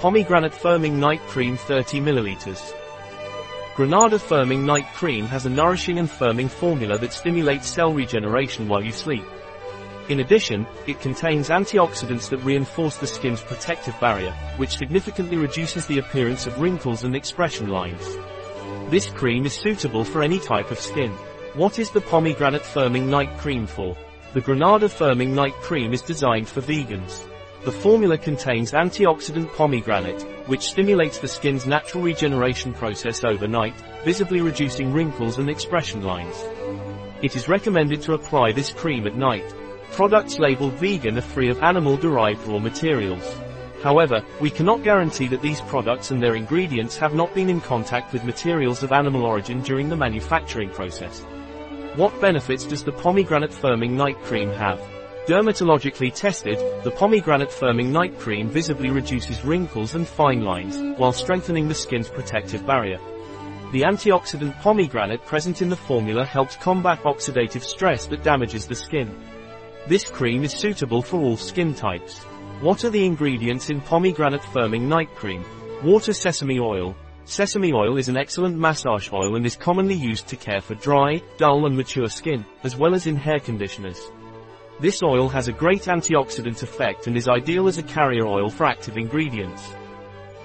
Pomegranate Firming Night Cream 30 ml. Granada Firming Night Cream has a nourishing and firming formula that stimulates cell regeneration while you sleep. In addition, it contains antioxidants that reinforce the skin's protective barrier, which significantly reduces the appearance of wrinkles and expression lines. This cream is suitable for any type of skin. What is the Pomegranate Firming Night Cream for? The Granada Firming Night Cream is designed for vegans. The formula contains antioxidant pomegranate, which stimulates the skin's natural regeneration process overnight, visibly reducing wrinkles and expression lines. It is recommended to apply this cream at night. Products labeled vegan are free of animal-derived raw materials. However, we cannot guarantee that these products and their ingredients have not been in contact with materials of animal origin during the manufacturing process. What benefits does the pomegranate firming night cream have? Dermatologically tested, the pomegranate firming night cream visibly reduces wrinkles and fine lines, while strengthening the skin's protective barrier. The antioxidant pomegranate present in the formula helps combat oxidative stress that damages the skin. This cream is suitable for all skin types. What are the ingredients in pomegranate firming night cream? Water sesame oil. Sesame oil is an excellent massage oil and is commonly used to care for dry, dull and mature skin, as well as in hair conditioners. This oil has a great antioxidant effect and is ideal as a carrier oil for active ingredients.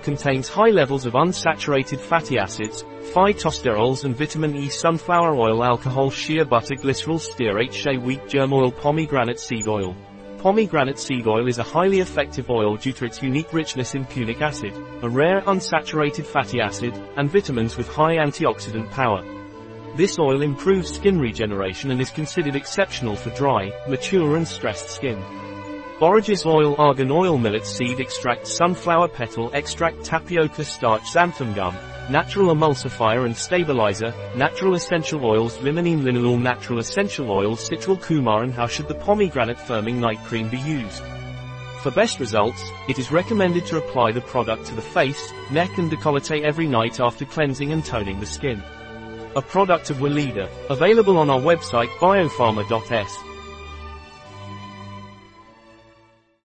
Contains high levels of unsaturated fatty acids, phytosterols and vitamin E sunflower oil alcohol shea butter glycerol stearate shea wheat germ oil pomegranate seed oil. Pomegranate seed oil is a highly effective oil due to its unique richness in punic acid, a rare unsaturated fatty acid, and vitamins with high antioxidant power. This oil improves skin regeneration and is considered exceptional for dry, mature and stressed skin. Borages oil argan oil millet seed extract sunflower petal extract tapioca starch xanthan gum, natural emulsifier and stabilizer, natural essential oils limonene linalool natural essential oils citral coumarin How should the pomegranate firming night cream be used? For best results, it is recommended to apply the product to the face, neck and décolleté every night after cleansing and toning the skin a product of Weleda, available on our website biopharma.s.